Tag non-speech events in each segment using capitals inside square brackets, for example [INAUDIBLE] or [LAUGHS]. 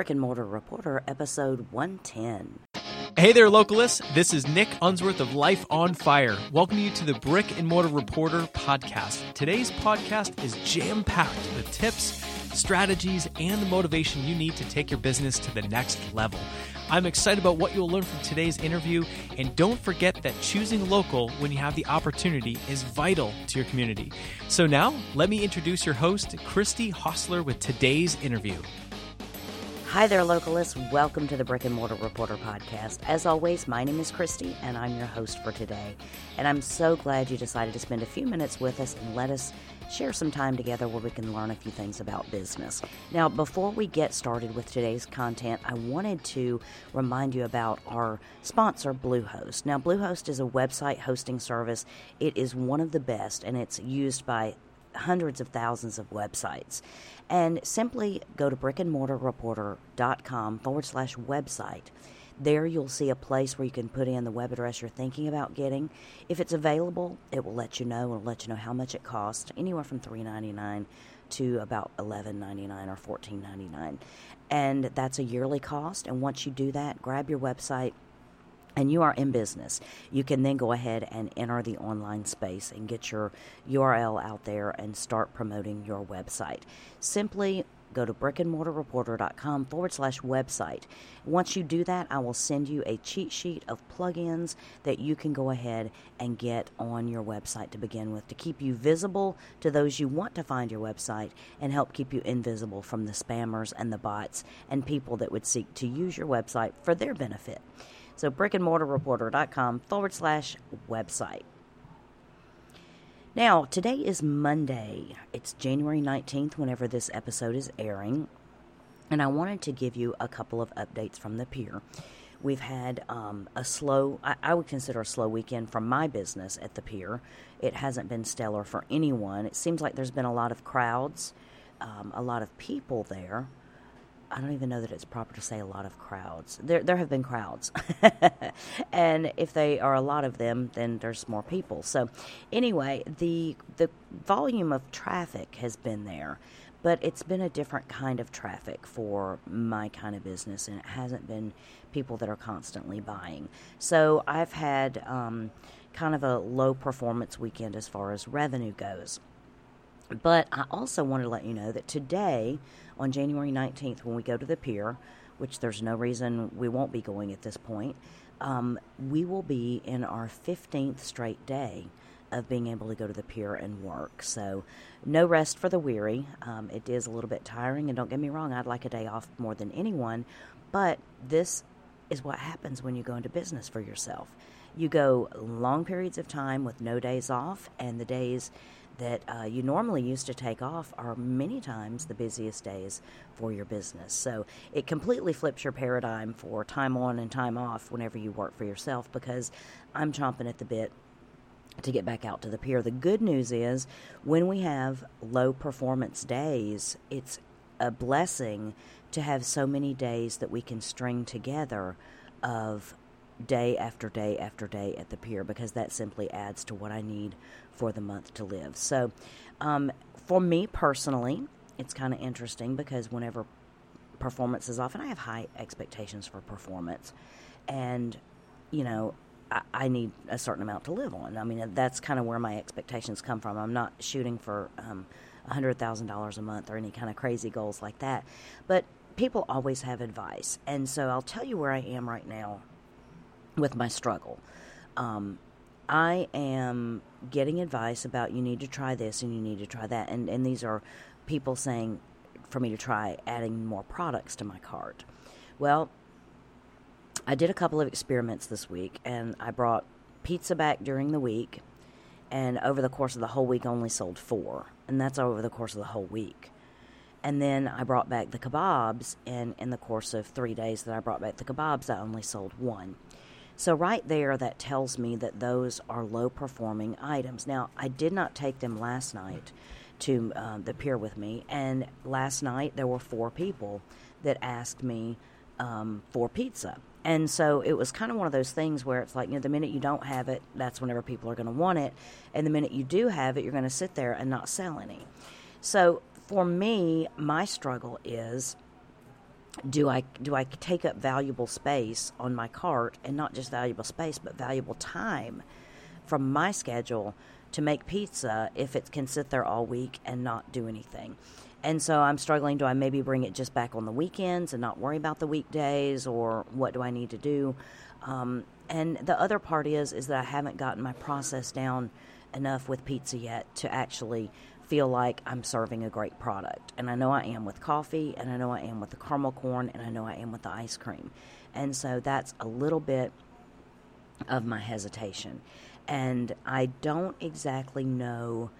Brick and Mortar Reporter, episode 110. Hey there, localists. This is Nick Unsworth of Life on Fire. Welcome you to the Brick and Mortar Reporter podcast. Today's podcast is jam packed with tips, strategies, and the motivation you need to take your business to the next level. I'm excited about what you'll learn from today's interview, and don't forget that choosing local when you have the opportunity is vital to your community. So now, let me introduce your host, Christy Hostler, with today's interview. Hi there, localists. Welcome to the Brick and Mortar Reporter podcast. As always, my name is Christy, and I'm your host for today. And I'm so glad you decided to spend a few minutes with us and let us share some time together where we can learn a few things about business. Now, before we get started with today's content, I wanted to remind you about our sponsor, Bluehost. Now, Bluehost is a website hosting service. It is one of the best, and it's used by hundreds of thousands of websites. And simply go to brickandmortarreporter.com forward slash website. There you'll see a place where you can put in the web address you're thinking about getting. If it's available, it will let you know. It'll let you know how much it costs, anywhere from $3.99 to about $11.99 or $14.99. And that's a yearly cost. And once you do that, grab your website and you are in business, you can then go ahead and enter the online space and get your URL out there and start promoting your website. Simply go to brickandmortarreporter.com forward slash website. Once you do that, I will send you a cheat sheet of plugins that you can go ahead and get on your website to begin with to keep you visible to those you want to find your website and help keep you invisible from the spammers and the bots and people that would seek to use your website for their benefit. So brickandmortarreporter.com forward slash website. Now, today is Monday. It's January 19th whenever this episode is airing. And I wanted to give you a couple of updates from the pier. We've had um, a slow, I, I, would consider a slow weekend from my business at the pier. It hasn't been stellar for anyone. It seems like there's been a lot of crowds, um, a lot of people there, I don't even know that it's proper to say a lot of crowds. There, there have been crowds, [LAUGHS] and if they are a lot of them, then there's more people. So, anyway, the the volume of traffic has been there, but it's been a different kind of traffic for my kind of business, and it hasn't been people that are constantly buying. So, I've had um, kind of a low performance weekend as far as revenue goes. But I also wanted to let you know that today, on January 19th, when we go to the pier, which there's no reason we won't be going at this point, um, we will be in our 15th straight day of being able to go to the pier and work. So, no rest for the weary. Um, it is a little bit tiring, and don't get me wrong, I'd like a day off more than anyone, but this is what happens when you go into business for yourself. You go long periods of time with no days off, and the days that uh, you normally used to take off are many times the busiest days for your business. So it completely flips your paradigm for time on and time off whenever you work for yourself because I'm chomping at the bit to get back out to the pier. The good news is when we have low performance days, it's a blessing to have so many days that we can string together of day after day after day at the pier because that simply adds to what I need for the month to live. So, um, for me personally, it's kind of interesting because whenever performance is off, and I have high expectations for performance, and you know, I, I need a certain amount to live on. I mean, that's kind of where my expectations come from. I'm not shooting for um, $100,000 a month or any kind of crazy goals like that. But people always have advice. And so I'll tell you where I am right now with my struggle. Um, I am getting advice about you need to try this and you need to try that, and and these are people saying for me to try adding more products to my cart. Well, I did a couple of experiments this week, and I brought pizza back during the week, and over the course of the whole week, only sold four, and that's over the course of the whole week. And then I brought back the kebabs, and in the course of three days that I brought back the kebabs, I only sold one. So, right there, that tells me that those are low performing items. Now, I did not take them last night to uh, the pier with me, and last night there were four people that asked me um, for pizza. And so it was kind of one of those things where it's like, you know, the minute you don't have it, that's whenever people are going to want it. And the minute you do have it, you're going to sit there and not sell any. So for me, my struggle is do I do I take up valuable space on my cart and not just valuable space but valuable time from my schedule to make pizza if it can sit there all week and not do anything. And so I'm struggling do I maybe bring it just back on the weekends and not worry about the weekdays or what do I need to do? Um, and the other part is is that I haven't gotten my process down enough with pizza yet to actually feel like I'm serving a great product. And I know I am with coffee, and I know I am with the caramel corn, and I know I am with the ice cream. And so that's a little bit of my hesitation. And I don't exactly know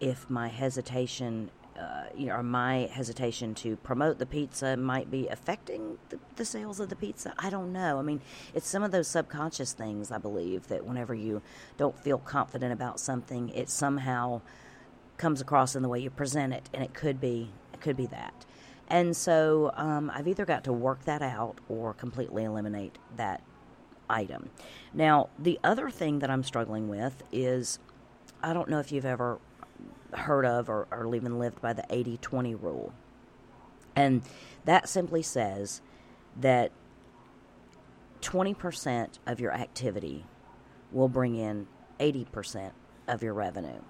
if my hesitation uh, you know, or my hesitation to promote the pizza might be affecting the, the, sales of the pizza. I don't know. I mean, it's some of those subconscious things, I believe, that whenever you don't feel confident about something, it somehow comes across in the way you present it, and it could be it could be that. And so um, I've either got to work that out or completely eliminate that item. Now, the other thing that I'm struggling with is I don't know if you've ever heard of or, or even lived by the 80 20 rule. And that simply says that 20% of your activity will bring in 80% of your revenue.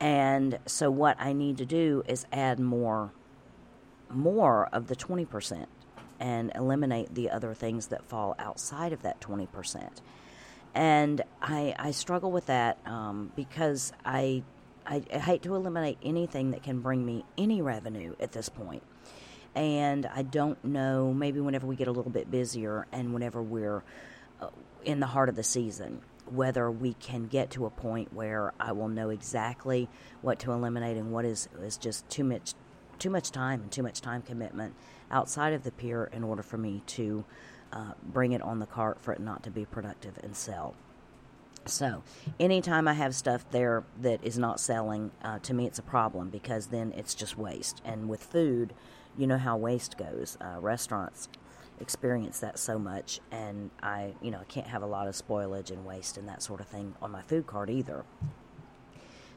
And so what I need to do is add more more of the 20% and eliminate the other things that fall outside of that 20%. And I, I struggle with that um, because I, I, I hate to eliminate anything that can bring me any revenue at this point. And I don't know, maybe whenever we get a little bit busier and whenever we're uh, in the heart of the season, whether we can get to a point where I will know exactly what to eliminate and what is is just too much too much time and too much time commitment outside of the pier in order for me to uh, bring it on the cart for it not to be productive and sell. So, anytime I have stuff there that is not selling, uh, to me it's a problem because then it's just waste. And with food, you know how waste goes. Uh, restaurants experienced that so much, and I, you know, I can't have a lot of spoilage and waste and that sort of thing on my food cart either.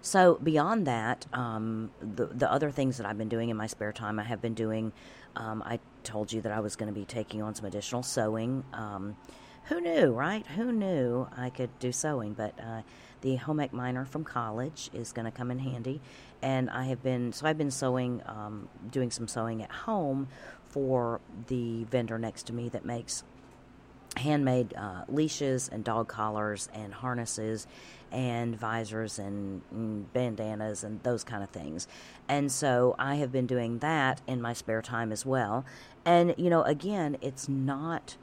So beyond that, um, the the other things that I've been doing in my spare time, I have been doing. Um, I told you that I was going to be taking on some additional sewing. Um, who knew, right? Who knew I could do sewing? But uh, the home ec minor from college is going to come in handy, and I have been so I've been sewing, um, doing some sewing at home for the vendor next to me that makes handmade uh, leashes and dog collars and harnesses and visors and, and, bandanas and those kind of things. And so I have been doing that in my spare time as well. And, you know, again, it's not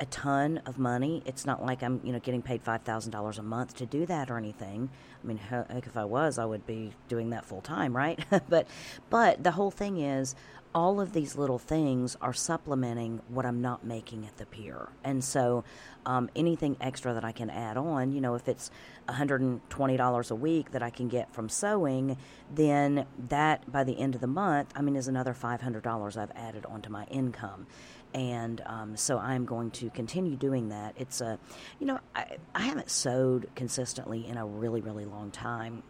a ton of money. It's not like I'm, you know, getting paid $5,000 a month to do that or anything. I mean, heck, if I was, I would be doing that full time, right? [LAUGHS] but, but the whole thing is, all of these little things are supplementing what I'm not making at the pier. And so um, anything extra that I can add on, you know, if it's $120 a week that I can get from sewing, then that by the end of the month, I mean, is another $500 I've added onto my income. And um, so I'm going to continue doing that. It's a, you know, I, I haven't sewed consistently in a really, really long time.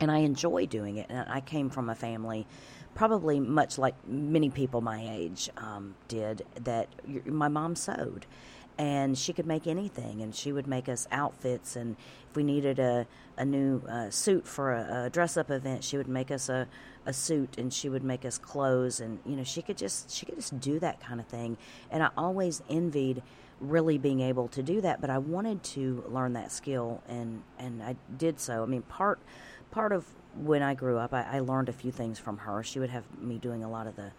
And I enjoy doing it. And I came from a family probably much like many people my age um, did, that my mom sewed. And she could make anything, and she would make us outfits. And if we needed a, a new uh, suit for a, a dress up event, she would make us a, a suit, and she would make us clothes. And you know, she could just she could just do that kind of thing. And I always envied really being able to do that, but I wanted to learn that skill, and and I did so. I mean, part part of when I grew up, I, I learned a few things from her. She would have me doing a lot of the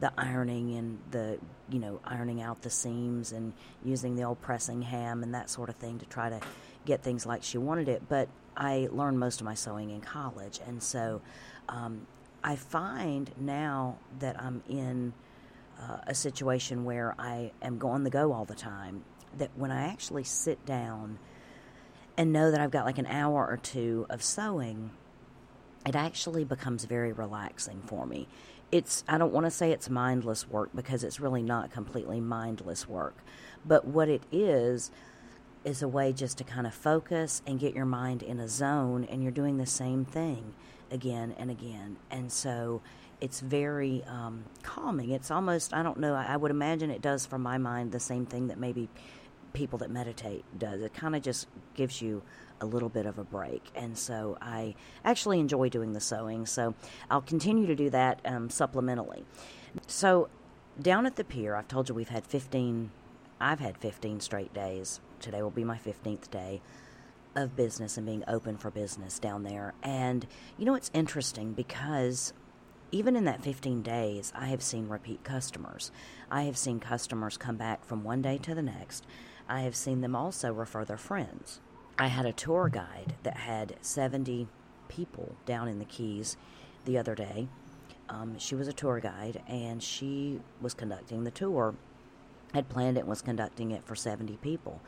the ironing and the you know ironing out the seams and using the old pressing ham and that sort of thing to try to get things like she wanted it. But I learned most of my sewing in college, and so um, I find now that I'm in uh, a situation where I am on the go all the time. That when I actually sit down and know that I've got like an hour or two of sewing it actually becomes very relaxing for me. It's I don't want to say it's mindless work because it's really not completely mindless work. But what it is is a way just to kind of focus and get your mind in a zone and you're doing the same thing again and again. And so it's very um, calming. It's almost I don't know. I, I would imagine it does for my mind the same thing that maybe people that meditate does. It kind of just gives you a little bit of a break. And so I actually enjoy doing the sewing. So I'll continue to do that um, supplementally. So down at the pier, I've told you we've had 15, I've had 15 straight days. Today will be my 15th day of business and being open for business down there. And you know, it's interesting because even in that 15 days, I have seen repeat customers. I have seen customers come back from one day to the next. I have seen them also refer their friends. I had a tour guide that had 70 people down in the Keys the other day. Um, she was a tour guide and she was conducting the tour, had planned it and was conducting it for 70 people.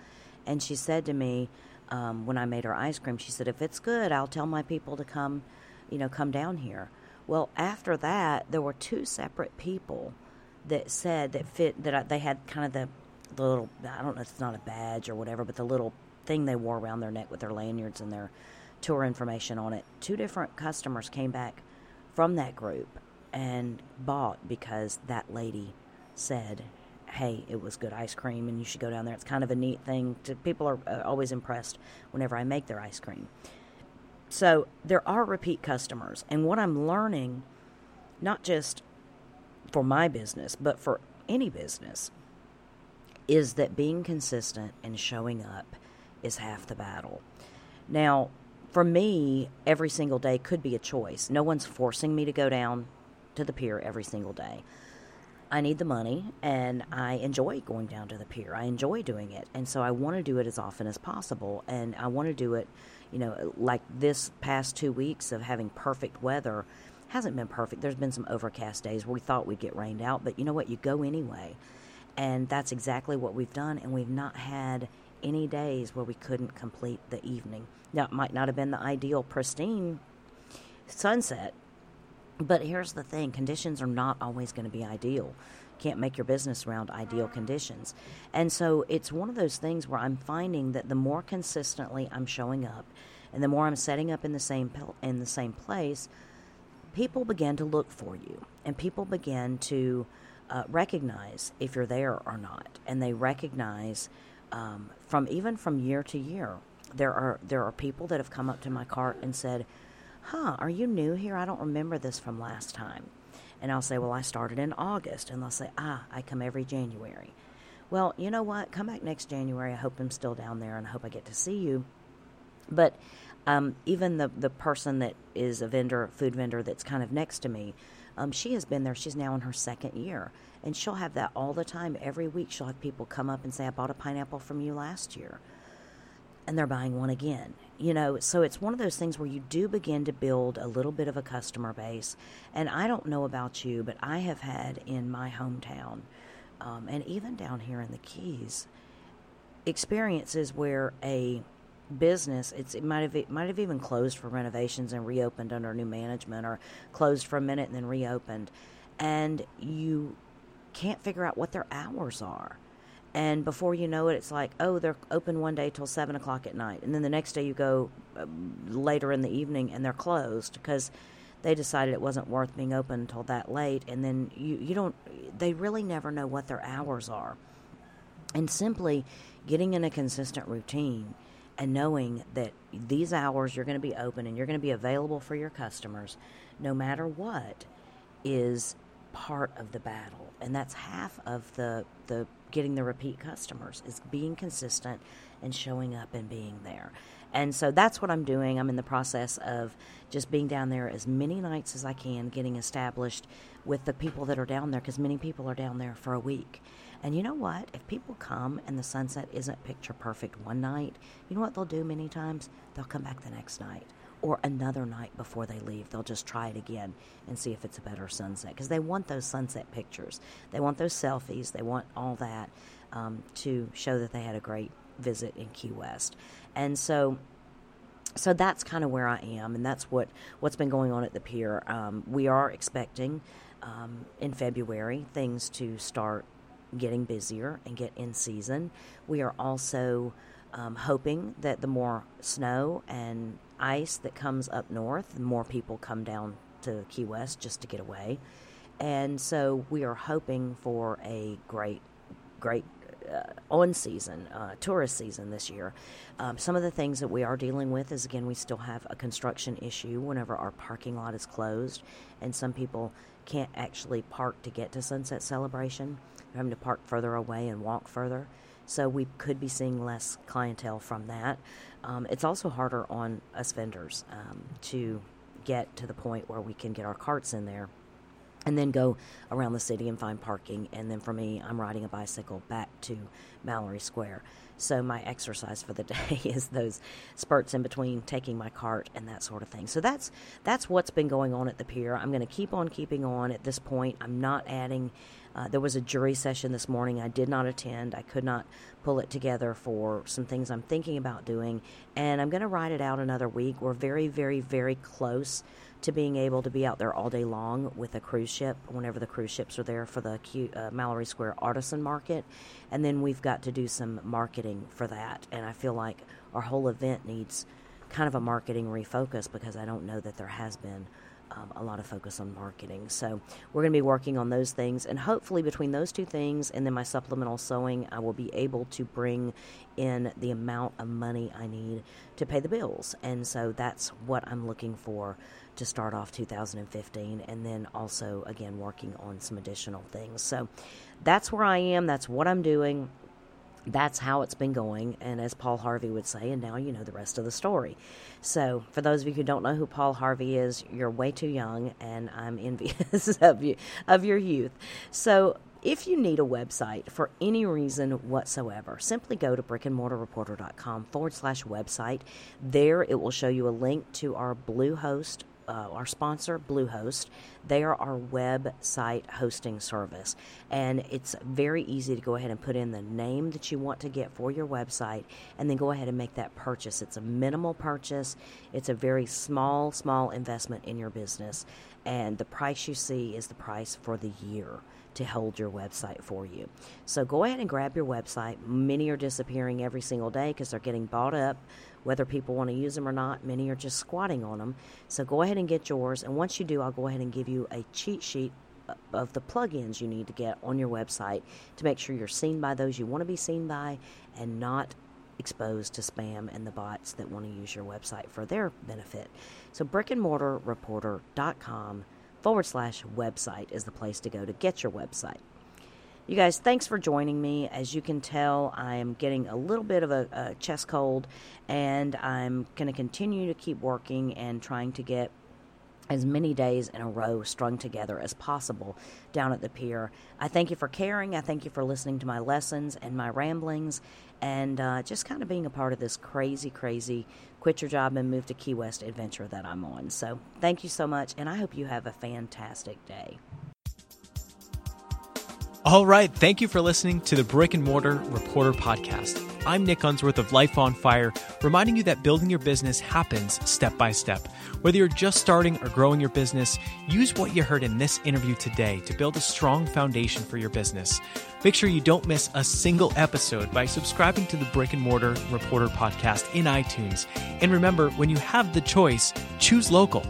And she said to me um, when I made her ice cream, she said, If it's good, I'll tell my people to come, you know, come down here. Well, after that, there were two separate people that said that fit that I, they had kind of the, the little I don't know, it's not a badge or whatever, but the little thing they wore around their neck with their lanyards and their tour information on it. Two different customers came back from that group and bought because that lady said, "Hey, it was good ice cream, and you should go down there." It's kind of a neat thing. To, people are uh, always impressed whenever I make their ice cream. So there are repeat customers, and what I'm learning, not just for my business, but for any business, is that being consistent and showing up is half the battle. Now, for me, every single day could be a choice. No one's forcing me to go down to the pier every single day. I need the money and I enjoy going down to the pier. I enjoy doing it. And so I want to do it as often as possible. And I want to do it, you know, like this past two weeks of having perfect weather hasn't been perfect. There's been some overcast days where we thought we'd get rained out, but you know what? You go anyway. And that's exactly what we've done. And we've not had any days where we couldn't complete the evening. Now, it might not have been the ideal, pristine sunset, but here's the thing conditions are not always going to be ideal. Can't make your business around ideal conditions. And so it's one of those things where I'm finding that the more consistently I'm showing up and the more I'm setting up in the same in the same place, people begin to look for you and people begin to uh, recognize if you're there or not. And they recognize um, from even from year to year, there are there are people that have come up to my cart and said, "Huh, are you new here? I don't remember this from last time." And I'll say, "Well, I started in August," and they'll say, "Ah, I come every January." Well, you know what? Come back next January. I hope I'm still down there, and I hope I get to see you. But um, even the the person that is a vendor, food vendor, that's kind of next to me, um, she has been there. She's now in her second year, and she'll have that all the time. Every week, she'll have people come up and say, I bought a pineapple from you last year. And they're buying one again. You know, so it's one of those things where you do begin to build a little bit of a customer base. And I don't know about you, but I have had in my hometown, um, and even down here in the Keys, experiences where a business it's it might have it might have even closed for renovations and reopened under new management or closed for a minute and then reopened. And you can't figure out what their hours are. And before you know it it's like oh they're open one day till seven o'clock at night. And then the next day you go uh, later in the evening and they're closed because they decided it wasn't worth being open until that late. And then you, you don't they really never know what their hours are. And simply getting in a consistent routine and knowing that these hours you're going to be open and you're going to be available for your customers no matter what is part of the battle. And that's half of the the getting the repeat customers is being consistent and showing up and being there and so that's what I'm doing. I'm in the process of just being down there as many nights as I can, getting established with the people that are down there because many people are down there for a week. And you know what? If people come and the sunset isn't picture perfect one night, you know what they'll do many times? They'll come back the next night or another night before they leave. They'll just try it again and see if it's a better sunset because they want those sunset pictures. They want those selfies. They want all that um, to show that they had a great visit in Key West. And so so that's kind of where I am, and that's what what's been going on at the pier. Um, we are expecting um, in February things to start getting busier and get in season. We are also um, hoping that the more snow and ice that comes up north, the more people come down to Key West just to get away. And so we are hoping for a great, great on season, uh, tourist season this year. Um, some of the things that we are dealing with is again, we still have a construction issue whenever our parking lot is closed, and some people can't actually park to get to Sunset Celebration. They're having to park further away and walk further. So we could be seeing less clientele from that. Um, it's also harder on us vendors um, to get to the point where we can get our carts in there and then go around the city and find parking. And then for me, I'm riding a bicycle back to Mallory Square. So my exercise for the [LAUGHS] day is those spurts in between taking my cart and that sort of thing. So that's that's what's been going on at the pier. I'm going to keep on keeping on at this point. I'm not adding. Uh, there was a jury session this morning. I did not attend. I could not pull it together for some things I'm thinking about doing, and I'm going to ride it out another week. We're very, very, very close to being able to be out there all day long with a cruise ship whenever the cruise ships are there for the uh, Mallory Square Artisan Market. And then we've got to do some marketing for that. And I feel like our whole event needs kind of a marketing refocus because I don't know that there has been um, a lot of focus on marketing. So we're going to be working on those things, and hopefully between those two things and then my supplemental sewing, I will be able to bring in the amount of money I need to pay the bills. And so that's what I'm looking for to start off 2015, and then also again working on some additional things. So that's where I am. That's what I'm doing that's how it's been going. And as Paul Harvey would say, and now you know the rest of the story. So, for those of you who don't know who Paul Harvey is, you're way too young, and I'm [LAUGHS] envious of you of your youth. So, if you need a website for any reason whatsoever, simply go to brickandmortarreporter.com forward slash website. There, it will show you a link to our Bluehost uh, our sponsor, Bluehost. They are our website hosting service. And it's very easy to go ahead and put in the name that you want to get for your website and then go ahead and make that purchase. It's a minimal purchase, it's a very small, small investment in your business. And the price you see is the price for the year to hold your website for you. So go ahead and grab your website. Many are disappearing every single day because they're getting bought up whether people want to use them or not. Many are just squatting on them. So go ahead and get yours. And once you do, I'll go ahead and give you a cheat sheet uh, of the plugins you need to get on your website to make sure you're seen by those you want to be seen by and not exposed to spam and the bots that want to use your website for their benefit. So brickandmortarreporter.com forward slash website is the place to go to get your website. You guys, thanks for joining me. As you can tell, I am getting a little bit of a, a chest cold, and I'm going to continue to keep working and trying to get as many days in a row strung together as possible down at the pier. I thank you for caring. I thank you for listening to my lessons and my ramblings and uh, just kind of being a part of this crazy, crazy quit your job and move to Key West adventure that I'm on. So, thank you so much, and I hope you have a fantastic day. All right. Thank you for listening to the Brick and Mortar Reporter Podcast. I'm Nick Unsworth of Life on Fire, reminding you that building your business happens step by step. Whether you're just starting or growing your business, use what you heard in this interview today to build a strong foundation for your business. Make sure you don't miss a single episode by subscribing to the Brick and Mortar Reporter Podcast in iTunes. And remember, when you have the choice, choose local.